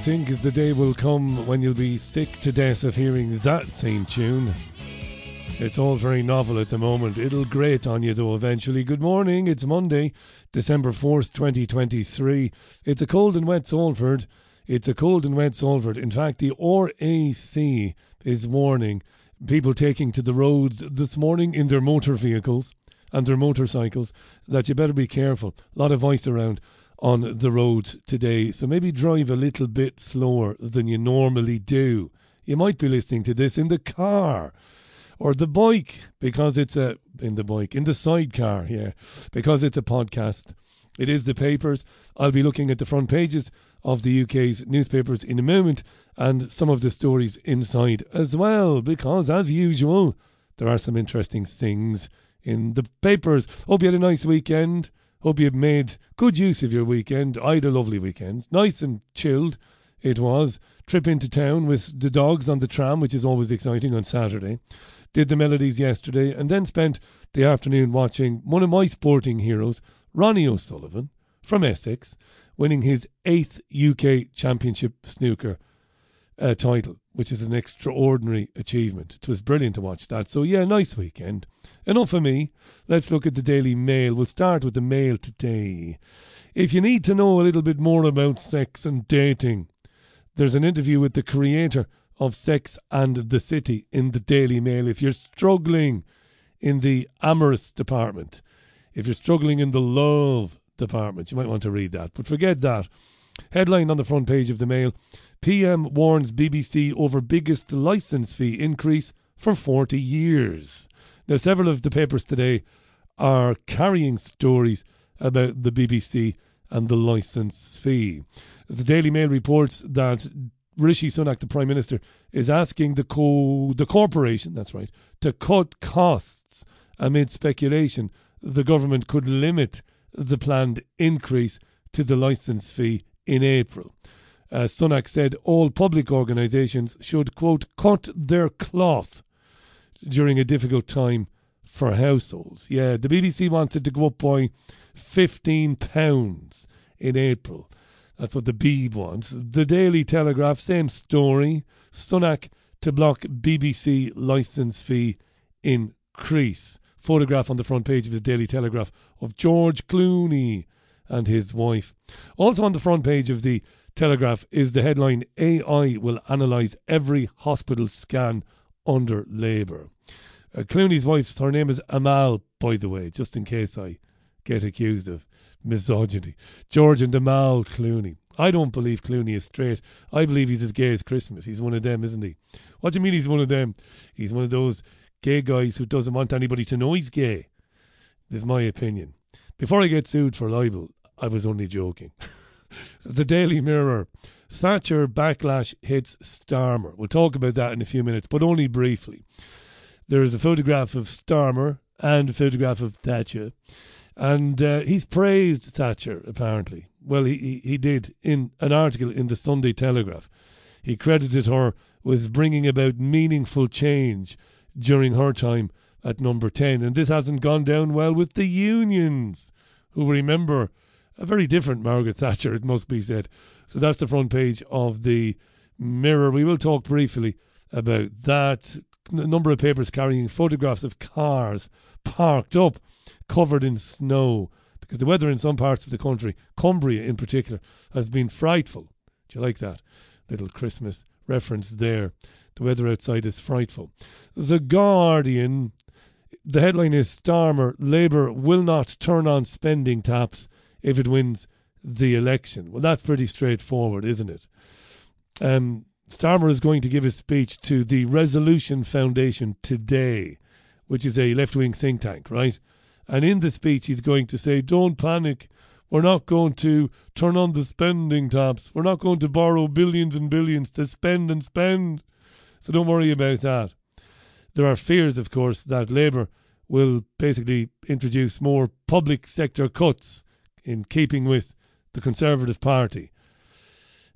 think the day will come when you'll be sick to death of hearing that same tune. It's all very novel at the moment. It'll grate on you though eventually. Good morning. It's Monday, December 4th, 2023. It's a cold and wet Salford. It's a cold and wet Salford. In fact, the RAC is warning people taking to the roads this morning in their motor vehicles and their motorcycles that you better be careful. A lot of ice around on the road today, so maybe drive a little bit slower than you normally do. You might be listening to this in the car or the bike because it's a in the bike in the sidecar, yeah, because it's a podcast. It is the papers. I'll be looking at the front pages of the UK's newspapers in a moment and some of the stories inside as well, because as usual, there are some interesting things in the papers. Hope you had a nice weekend. Hope you've made good use of your weekend. I had a lovely weekend. Nice and chilled it was. Trip into town with the dogs on the tram, which is always exciting on Saturday. Did the melodies yesterday and then spent the afternoon watching one of my sporting heroes, Ronnie O'Sullivan from Essex, winning his eighth UK Championship snooker uh, title, which is an extraordinary achievement. It was brilliant to watch that. So, yeah, nice weekend. Enough of me. Let's look at the Daily Mail. We'll start with the Mail today. If you need to know a little bit more about sex and dating, there's an interview with the creator of Sex and the City in the Daily Mail. If you're struggling in the amorous department, if you're struggling in the love department, you might want to read that. But forget that. Headline on the front page of the Mail PM warns BBC over biggest licence fee increase for 40 years. Now, several of the papers today are carrying stories about the BBC and the licence fee. The Daily Mail reports that Rishi Sunak, the Prime Minister, is asking the co- the corporation, that's right, to cut costs amid speculation the government could limit the planned increase to the licence fee in April. Uh, Sunak said all public organisations should, quote, cut their cloth during a difficult time for households. Yeah, the BBC wants it to go up by £15 in April. That's what the Beeb wants. The Daily Telegraph, same story. Sunak to block BBC licence fee increase. Photograph on the front page of the Daily Telegraph of George Clooney and his wife. Also on the front page of the Telegraph is the headline AI will analyse every hospital scan under Labour. Uh, Clooney's wife, her name is Amal, by the way, just in case I get accused of misogyny. George and Amal Clooney. I don't believe Clooney is straight. I believe he's as gay as Christmas. He's one of them, isn't he? What do you mean he's one of them? He's one of those gay guys who doesn't want anybody to know he's gay. This is my opinion. Before I get sued for libel, I was only joking. the Daily Mirror. Thatcher backlash hits Starmer. We'll talk about that in a few minutes, but only briefly. There is a photograph of Starmer and a photograph of Thatcher. And uh, he's praised Thatcher, apparently. Well, he, he did in an article in the Sunday Telegraph. He credited her with bringing about meaningful change during her time at number 10. And this hasn't gone down well with the unions, who remember a very different Margaret Thatcher, it must be said. So that's the front page of the Mirror. We will talk briefly about that. A number of papers carrying photographs of cars parked up, covered in snow, because the weather in some parts of the country, Cumbria in particular, has been frightful. Do you like that? Little Christmas reference there. The weather outside is frightful. The Guardian, the headline is Starmer, Labour will not turn on spending taps if it wins the election. Well, that's pretty straightforward, isn't it? Um, Starmer is going to give a speech to the Resolution Foundation today, which is a left wing think tank, right? And in the speech, he's going to say, Don't panic. We're not going to turn on the spending taps. We're not going to borrow billions and billions to spend and spend. So don't worry about that. There are fears, of course, that Labour will basically introduce more public sector cuts in keeping with the Conservative Party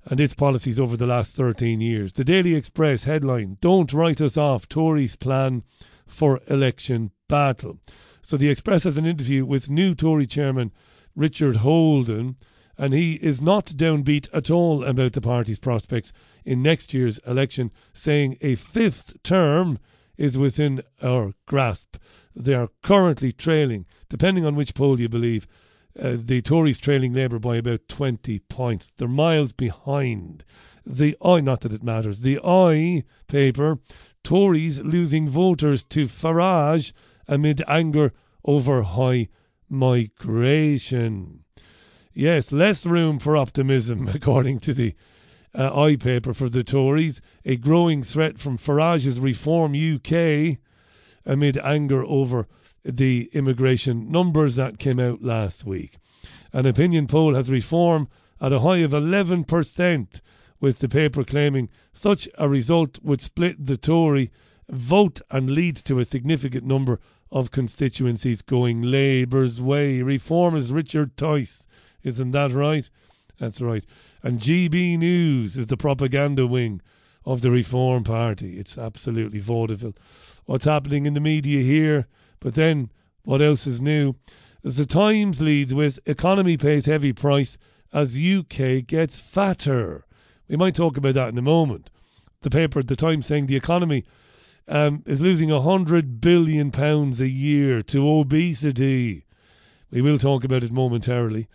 and its policies over the last 13 years. The Daily Express headline Don't write us off, Tories plan for election battle. So the Express has an interview with new Tory chairman Richard Holden, and he is not downbeat at all about the party's prospects in next year's election, saying a fifth term is within our grasp. They are currently trailing, depending on which poll you believe, uh, the Tories trailing Labour by about 20 points. They're miles behind. The I, not that it matters, the I paper, Tories losing voters to Farage amid anger over high migration. Yes, less room for optimism, according to the uh, I paper for the Tories. A growing threat from Farage's Reform UK amid anger over the immigration numbers that came out last week. An opinion poll has Reform at a high of 11%, with the paper claiming such a result would split the Tory vote and lead to a significant number of constituencies going Labour's way. Reform is Richard Tice. Isn't that right? That's right. And GB News is the propaganda wing of the Reform Party. It's absolutely vaudeville. What's happening in the media here? But then, what else is new? As the Times leads with economy pays heavy price as UK gets fatter. We might talk about that in a moment. The paper at the Times saying the economy um, is losing hundred billion pounds a year to obesity. We will talk about it momentarily.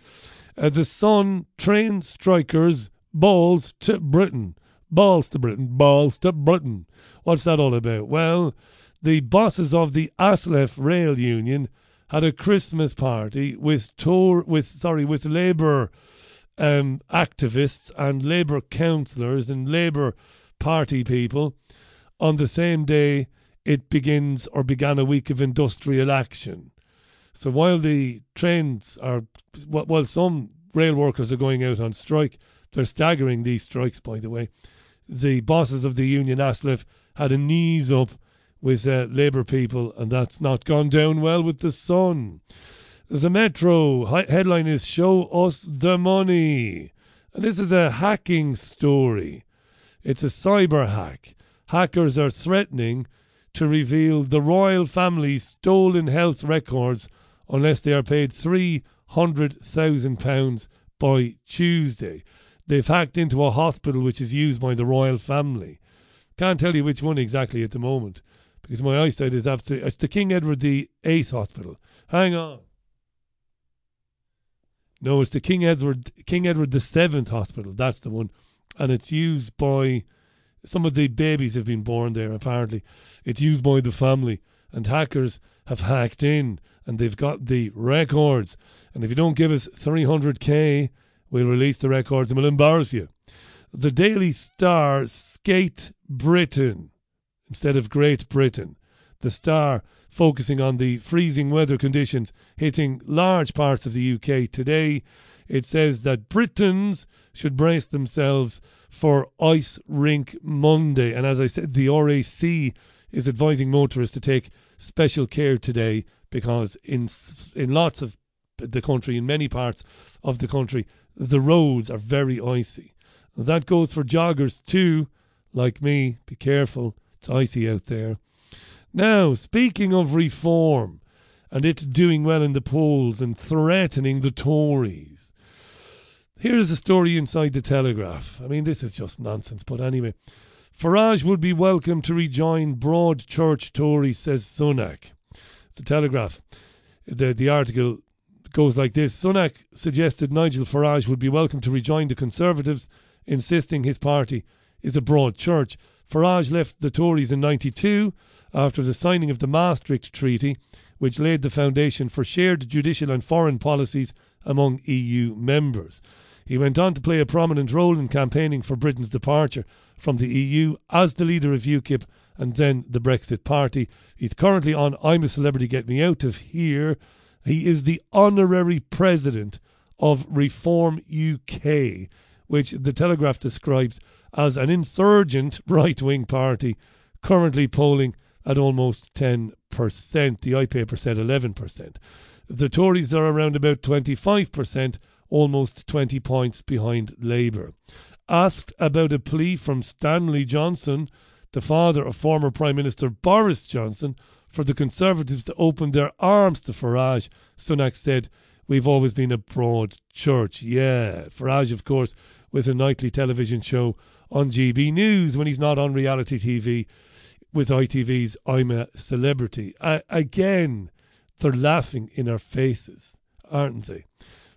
Uh, the Sun train strikers balls to Britain. Balls to Britain. Balls to Britain. What's that all about? Well, the bosses of the ASLEF Rail Union had a Christmas party with tour with sorry with Labour um, activists and Labour councillors and Labour Party people on the same day it begins or began a week of industrial action. So while the trains are, while some rail workers are going out on strike, they're staggering these strikes, by the way. The bosses of the union, ASLEF, had a knees up with uh, Labour people, and that's not gone down well with the Sun. The Metro headline is Show Us the Money. And this is a hacking story. It's a cyber hack. Hackers are threatening to reveal the royal family's stolen health records unless they are paid £300,000 by Tuesday. They've hacked into a hospital which is used by the royal family. Can't tell you which one exactly at the moment because my eyesight is absolutely. It's the King Edward the Eighth Hospital. Hang on. No, it's the King Edward King Edward the Seventh Hospital. That's the one, and it's used by some of the babies have been born there. Apparently, it's used by the family, and hackers have hacked in, and they've got the records. And if you don't give us 300k, we'll release the records and we'll embarrass you. The Daily Star skate Britain instead of Great Britain. The Star focusing on the freezing weather conditions hitting large parts of the UK today. It says that Britons should brace themselves for Ice Rink Monday. And as I said, the RAC is advising motorists to take special care today because in in lots of the country, in many parts of the country, the roads are very icy. That goes for joggers too, like me. Be careful, it's icy out there. Now, speaking of reform and it doing well in the polls and threatening the Tories, Here's a story inside the Telegraph. I mean, this is just nonsense, but anyway. Farage would be welcome to rejoin Broadchurch Tory, says Sunak. The Telegraph. The, the article goes like this Sunak suggested Nigel Farage would be welcome to rejoin the Conservatives, insisting his party is a broad church. Farage left the Tories in 92 after the signing of the Maastricht Treaty, which laid the foundation for shared judicial and foreign policies among EU members. He went on to play a prominent role in campaigning for Britain's departure from the EU as the leader of UKIP and then the Brexit Party. He's currently on I'm a Celebrity, Get Me Out of Here. He is the honorary president of Reform UK, which the Telegraph describes as an insurgent right wing party currently polling at almost 10%. The iPaper said 11%. The Tories are around about 25%, almost 20 points behind Labour. Asked about a plea from Stanley Johnson, the father of former Prime Minister Boris Johnson, for the Conservatives to open their arms to Farage, Sunak said, we've always been a broad church. Yeah. Farage, of course, with a nightly television show on GB News when he's not on reality TV with ITV's I'm a Celebrity. Again, they're laughing in our faces, aren't they?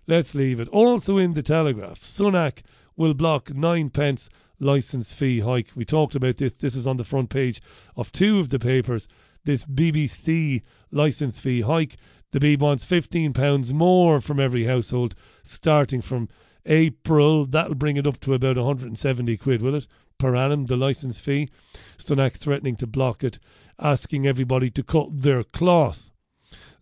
Let's leave it. Also in the Telegraph, Sunak will block nine pence licence fee hike. We talked about this. This is on the front page of two of the papers. This BBC licence fee hike. The Beeb wants £15 more from every household starting from April. That'll bring it up to about 170 quid, will it? Per annum, the licence fee. Sunak threatening to block it, asking everybody to cut their cloth.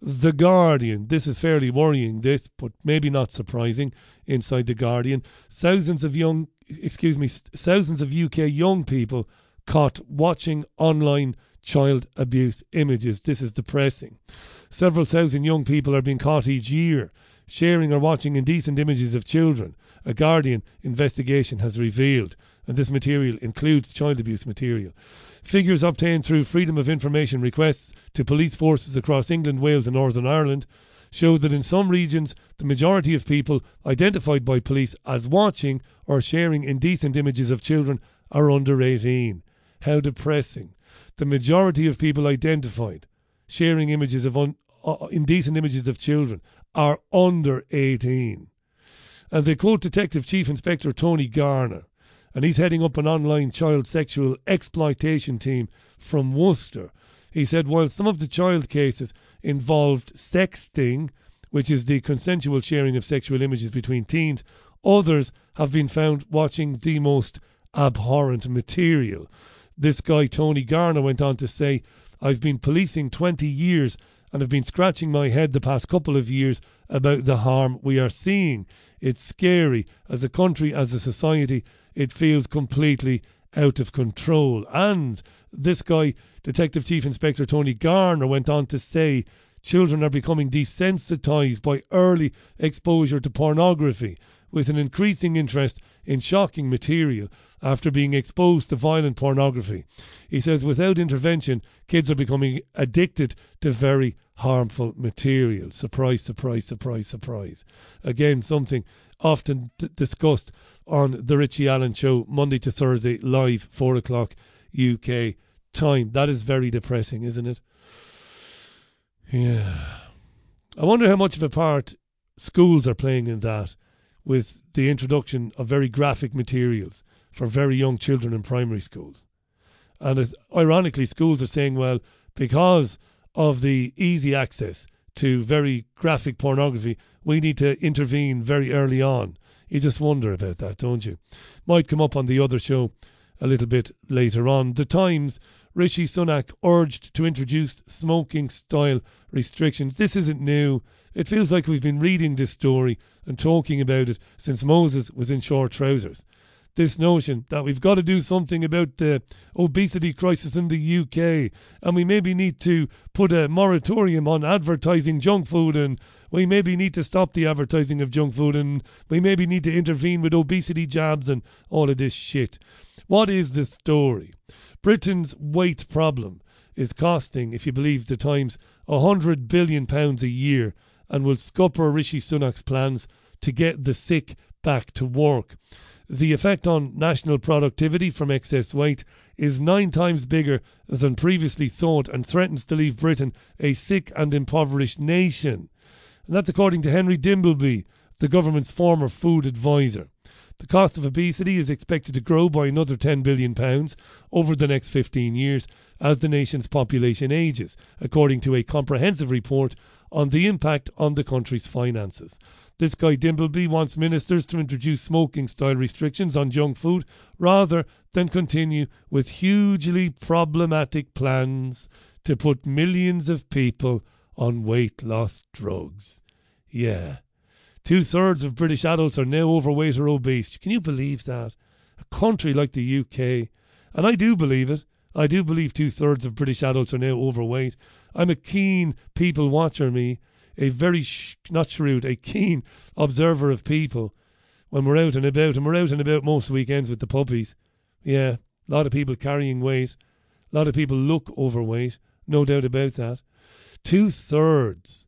The Guardian. This is fairly worrying, this, but maybe not surprising. Inside The Guardian, thousands of young, excuse me, thousands of UK young people caught watching online child abuse images. This is depressing. Several thousand young people are being caught each year sharing or watching indecent images of children. A Guardian investigation has revealed, and this material includes child abuse material. Figures obtained through Freedom of Information requests to police forces across England, Wales, and Northern Ireland show that in some regions, the majority of people identified by police as watching or sharing indecent images of children are under 18. How depressing. The majority of people identified sharing images of un- uh, indecent images of children are under 18. And they quote Detective Chief Inspector Tony Garner and he's heading up an online child sexual exploitation team from Worcester. He said while some of the child cases involved sexting, which is the consensual sharing of sexual images between teens, others have been found watching the most abhorrent material. This guy, Tony Garner, went on to say, I've been policing 20 years and have been scratching my head the past couple of years about the harm we are seeing. It's scary as a country, as a society it feels completely out of control. And this guy, Detective Chief Inspector Tony Garner, went on to say children are becoming desensitized by early exposure to pornography, with an increasing interest in shocking material after being exposed to violent pornography. He says without intervention, kids are becoming addicted to very harmful material. Surprise, surprise, surprise, surprise. Again, something often d- discussed on the Richie Allen Show, Monday to Thursday, live, 4 o'clock UK time. That is very depressing, isn't it? Yeah. I wonder how much of a part schools are playing in that with the introduction of very graphic materials for very young children in primary schools. And ironically, schools are saying, well, because of the easy access to very graphic pornography, we need to intervene very early on. You just wonder about that, don't you? Might come up on the other show a little bit later on. The Times, Rishi Sunak urged to introduce smoking style restrictions. This isn't new. It feels like we've been reading this story and talking about it since Moses was in short trousers this notion that we've got to do something about the obesity crisis in the UK and we maybe need to put a moratorium on advertising junk food and we maybe need to stop the advertising of junk food and we maybe need to intervene with obesity jabs and all of this shit. What is the story? Britain's weight problem is costing, if you believe the Times, a hundred billion pounds a year and will scupper Rishi Sunak's plans to get the sick back to work the effect on national productivity from excess weight is nine times bigger than previously thought and threatens to leave Britain a sick and impoverished nation. And that's according to Henry Dimbleby, the government's former food advisor. The cost of obesity is expected to grow by another £10 billion over the next 15 years as the nation's population ages, according to a comprehensive report on the impact on the country's finances. This guy Dimbleby wants ministers to introduce smoking style restrictions on junk food rather than continue with hugely problematic plans to put millions of people on weight loss drugs. Yeah. Two thirds of British adults are now overweight or obese. Can you believe that? A country like the UK. And I do believe it. I do believe two thirds of British adults are now overweight. I'm a keen people watcher, me, a very, sh- not shrewd, a keen observer of people when we're out and about. And we're out and about most weekends with the puppies. Yeah, a lot of people carrying weight. A lot of people look overweight. No doubt about that. Two thirds.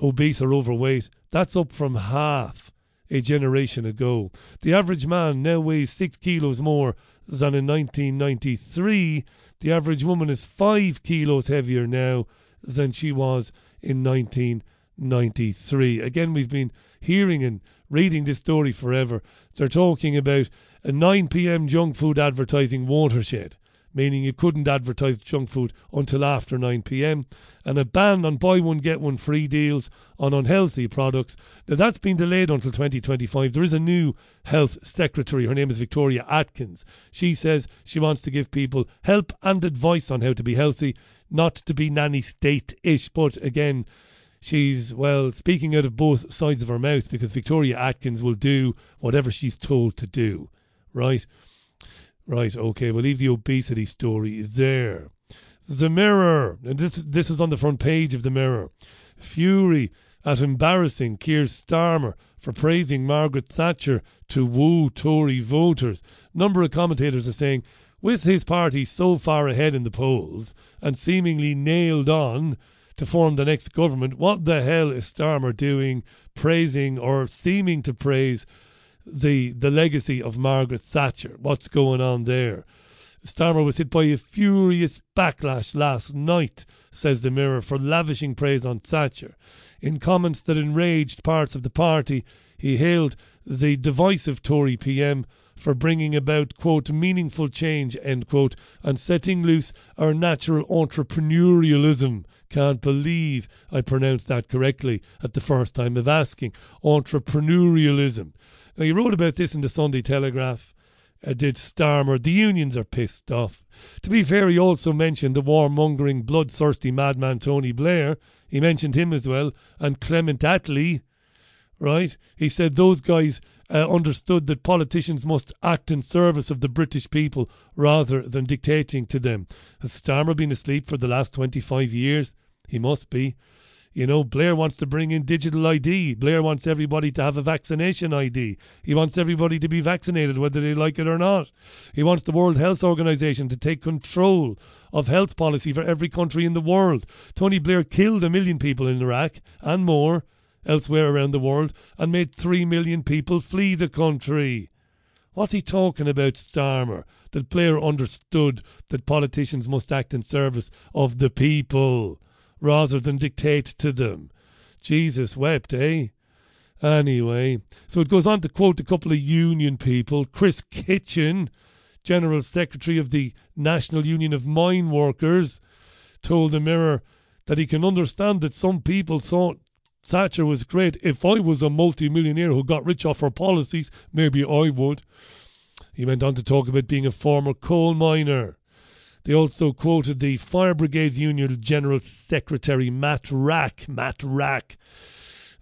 obese or overweight. That's up from half a generation ago. The average man now weighs six kilos more than in 1993. The average woman is five kilos heavier now than she was in 1993. Again, we've been hearing and reading this story forever. They're talking about a 9 pm junk food advertising watershed meaning you couldn't advertise junk food until after 9 pm, and a ban on buy one get one free deals on unhealthy products. Now that's been delayed until 2025. There is a new health secretary. Her name is Victoria Atkins. She says she wants to give people help and advice on how to be healthy, not to be nanny state ish. But again, she's, well, speaking out of both sides of her mouth because Victoria Atkins will do whatever she's told to do, right? Right, okay, we'll leave the obesity story there. The Mirror, and this, this is on the front page of The Mirror. Fury at embarrassing Keir Starmer for praising Margaret Thatcher to woo Tory voters. Number of commentators are saying, with his party so far ahead in the polls and seemingly nailed on to form the next government, what the hell is Starmer doing praising or seeming to praise the the legacy of Margaret Thatcher. What's going on there? Starmer was hit by a furious backlash last night, says the Mirror, for lavishing praise on Thatcher. In comments that enraged parts of the party, he hailed the divisive Tory PM for bringing about, quote, meaningful change, end quote, and setting loose our natural entrepreneurialism. Can't believe I pronounced that correctly at the first time of asking. Entrepreneurialism. Now, he wrote about this in the Sunday Telegraph. Uh, did Starmer. The unions are pissed off. To be fair, he also mentioned the warmongering, bloodthirsty madman Tony Blair. He mentioned him as well, and Clement Attlee. Right? He said those guys uh, understood that politicians must act in service of the British people rather than dictating to them. Has Starmer been asleep for the last 25 years? He must be. You know, Blair wants to bring in digital ID. Blair wants everybody to have a vaccination ID. He wants everybody to be vaccinated, whether they like it or not. He wants the World Health Organization to take control of health policy for every country in the world. Tony Blair killed a million people in Iraq and more elsewhere around the world and made three million people flee the country. What's he talking about, Starmer? That Blair understood that politicians must act in service of the people rather than dictate to them. Jesus wept, eh? Anyway, so it goes on to quote a couple of union people. Chris Kitchen, General Secretary of the National Union of Mine Workers, told the Mirror that he can understand that some people thought Thatcher was great. If I was a multimillionaire who got rich off her policies, maybe I would. He went on to talk about being a former coal miner. They also quoted the Fire Brigades Union General Secretary Matt Wrack. Matt Wrack.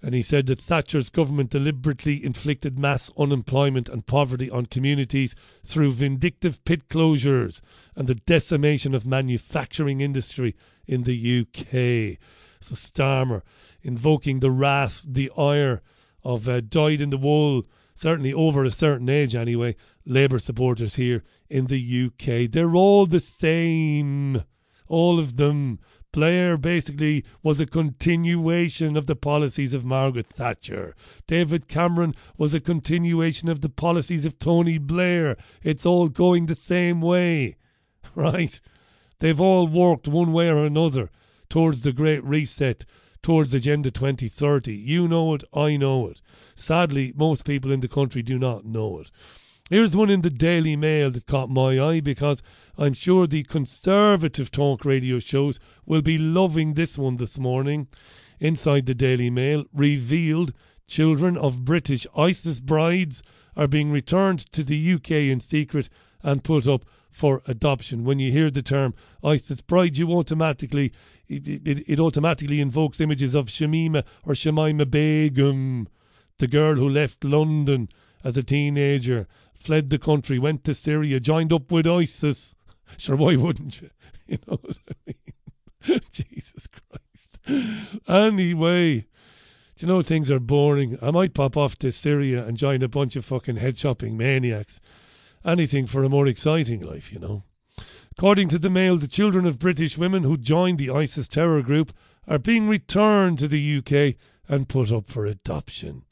And he said that Thatcher's government deliberately inflicted mass unemployment and poverty on communities through vindictive pit closures and the decimation of manufacturing industry in the UK. So Starmer invoking the wrath, the ire of uh, dyed in the wool, certainly over a certain age anyway, Labour supporters here in the UK. They're all the same. All of them. Blair basically was a continuation of the policies of Margaret Thatcher. David Cameron was a continuation of the policies of Tony Blair. It's all going the same way, right? They've all worked one way or another towards the Great Reset, towards Agenda 2030. You know it, I know it. Sadly, most people in the country do not know it. Here's one in the Daily Mail that caught my eye because I'm sure the conservative talk radio shows will be loving this one this morning. Inside the Daily Mail, revealed children of British ISIS brides are being returned to the UK in secret and put up for adoption. When you hear the term ISIS bride, you automatically it, it, it automatically invokes images of Shamima or Shamima Begum, the girl who left London as a teenager fled the country, went to Syria, joined up with ISIS. Sure, why wouldn't you? You know what I mean? Jesus Christ. Anyway, do you know things are boring? I might pop off to Syria and join a bunch of fucking head shopping maniacs. Anything for a more exciting life, you know. According to the Mail, the children of British women who joined the ISIS terror group are being returned to the UK and put up for adoption.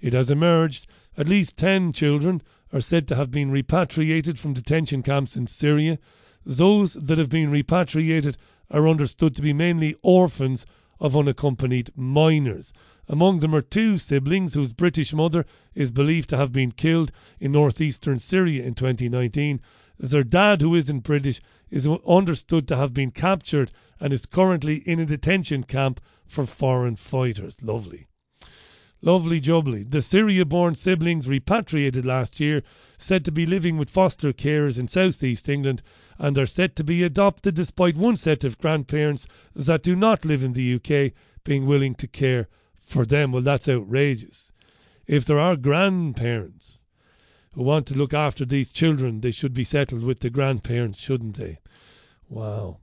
It has emerged at least 10 children are said to have been repatriated from detention camps in Syria. Those that have been repatriated are understood to be mainly orphans of unaccompanied minors. Among them are two siblings whose British mother is believed to have been killed in northeastern Syria in 2019. Their dad, who isn't British, is understood to have been captured and is currently in a detention camp for foreign fighters. Lovely. Lovely jubbly. The Syria born siblings repatriated last year, said to be living with foster carers in southeast England, and are set to be adopted despite one set of grandparents that do not live in the UK being willing to care for them. Well, that's outrageous. If there are grandparents who want to look after these children, they should be settled with the grandparents, shouldn't they? Wow.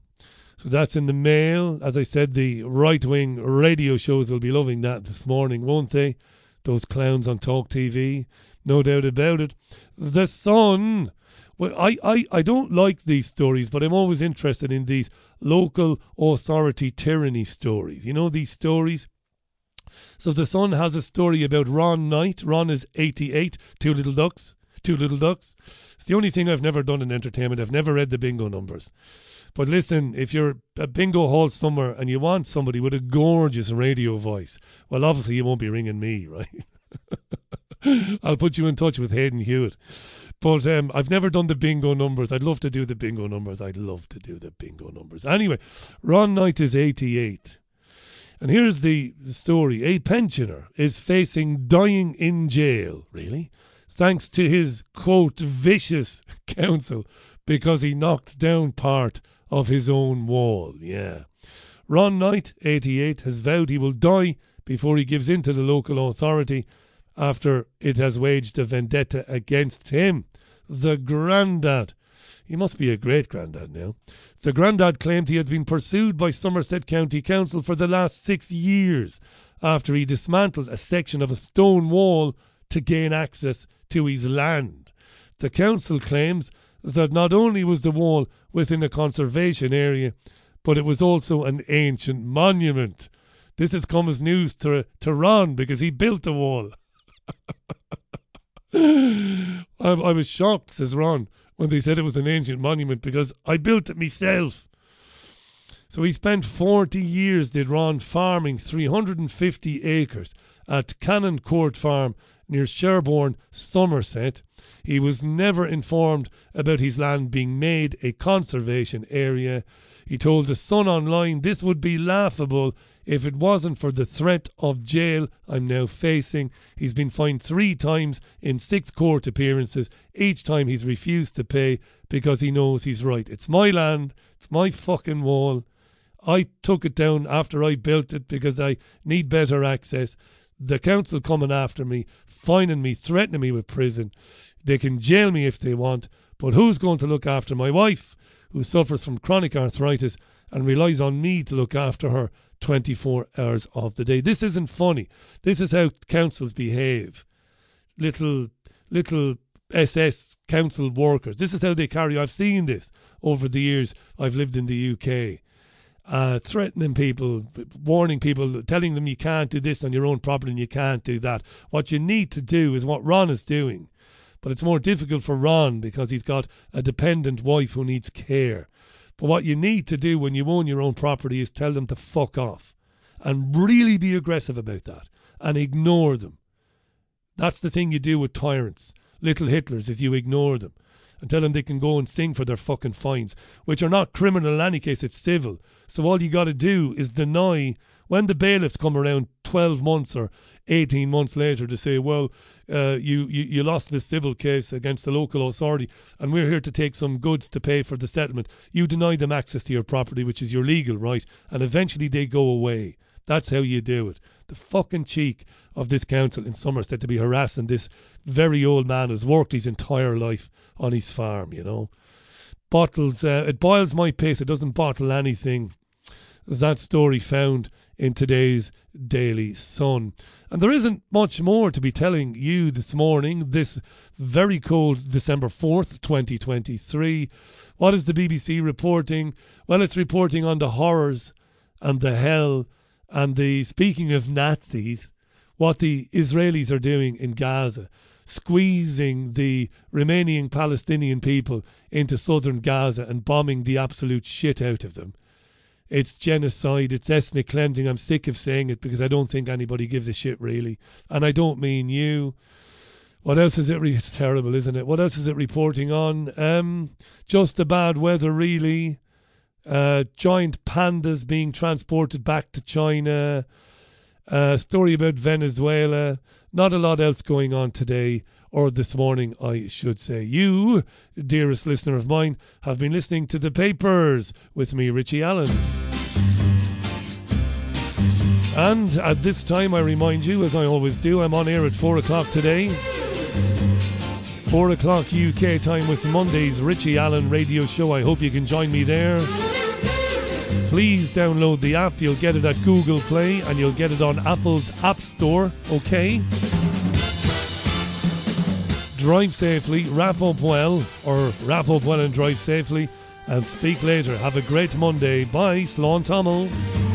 So that's in the mail. As I said, the right wing radio shows will be loving that this morning, won't they? Those clowns on Talk TV. No doubt about it. The Sun. Well, I, I, I don't like these stories, but I'm always interested in these local authority tyranny stories. You know, these stories. So the Sun has a story about Ron Knight. Ron is 88, two little ducks. Two little ducks. It's the only thing I've never done in entertainment. I've never read the bingo numbers. But listen, if you're a bingo hall somewhere and you want somebody with a gorgeous radio voice, well, obviously you won't be ringing me, right? I'll put you in touch with Hayden Hewitt. But um, I've never done the bingo numbers. I'd love to do the bingo numbers. I'd love to do the bingo numbers. Anyway, Ron Knight is 88. And here's the story. A pensioner is facing dying in jail, really, thanks to his, quote, vicious counsel because he knocked down part of his own wall. Yeah. Ron Knight, 88, has vowed he will die before he gives in to the local authority after it has waged a vendetta against him. The grandad. He must be a great grandad now. The grandad claimed he had been pursued by Somerset County Council for the last six years after he dismantled a section of a stone wall to gain access to his land. The council claims that not only was the wall within a conservation area, but it was also an ancient monument. This has come as news to, to Ron because he built the wall. I, I was shocked, says Ron, when they said it was an ancient monument because I built it myself. So he spent 40 years, did Ron, farming 350 acres at Cannon Court Farm near Sherborne, Somerset. He was never informed about his land being made a conservation area. He told the Sun Online this would be laughable if it wasn't for the threat of jail I'm now facing. He's been fined three times in six court appearances. Each time he's refused to pay because he knows he's right. It's my land, it's my fucking wall. I took it down after I built it because I need better access the council coming after me, fining me, threatening me with prison. They can jail me if they want, but who's going to look after my wife, who suffers from chronic arthritis and relies on me to look after her 24 hours of the day? This isn't funny. This is how councils behave. Little, little SS council workers. This is how they carry. I've seen this over the years I've lived in the UK uh, threatening people, warning people, telling them you can't do this on your own property and you can't do that. What you need to do is what Ron is doing. But it's more difficult for Ron because he's got a dependent wife who needs care. But what you need to do when you own your own property is tell them to fuck off and really be aggressive about that and ignore them. That's the thing you do with tyrants, little Hitlers, is you ignore them and tell them they can go and sing for their fucking fines, which are not criminal in any case, it's civil. So all you got to do is deny when the bailiffs come around 12 months or 18 months later to say, well, uh, you, you, you lost this civil case against the local authority and we're here to take some goods to pay for the settlement, you deny them access to your property, which is your legal right, and eventually they go away. That's how you do it. The fucking cheek of this council in Somerset to be harassing this very old man who's worked his entire life on his farm, you know. Bottles, uh, it boils my piss, it doesn't bottle anything. That story found in today's Daily Sun. And there isn't much more to be telling you this morning, this very cold December 4th, 2023. What is the BBC reporting? Well, it's reporting on the horrors and the hell And the speaking of Nazis, what the Israelis are doing in Gaza, squeezing the remaining Palestinian people into southern Gaza and bombing the absolute shit out of them. It's genocide, it's ethnic cleansing. I'm sick of saying it because I don't think anybody gives a shit really. And I don't mean you. What else is it? Re- it's terrible, isn't it? What else is it reporting on? Um, just the bad weather, really. Uh, giant pandas being transported back to China. Uh, story about Venezuela. Not a lot else going on today or this morning, I should say. You, dearest listener of mine, have been listening to the papers with me, Richie Allen. And at this time, I remind you, as I always do, I'm on air at 4 o'clock today. 4 o'clock UK time with Monday's Richie Allen radio show. I hope you can join me there. Please download the app. You'll get it at Google Play and you'll get it on Apple's App Store, okay? Drive safely, wrap up well, or wrap up well and drive safely, and speak later. Have a great Monday. Bye, Slán Tamil.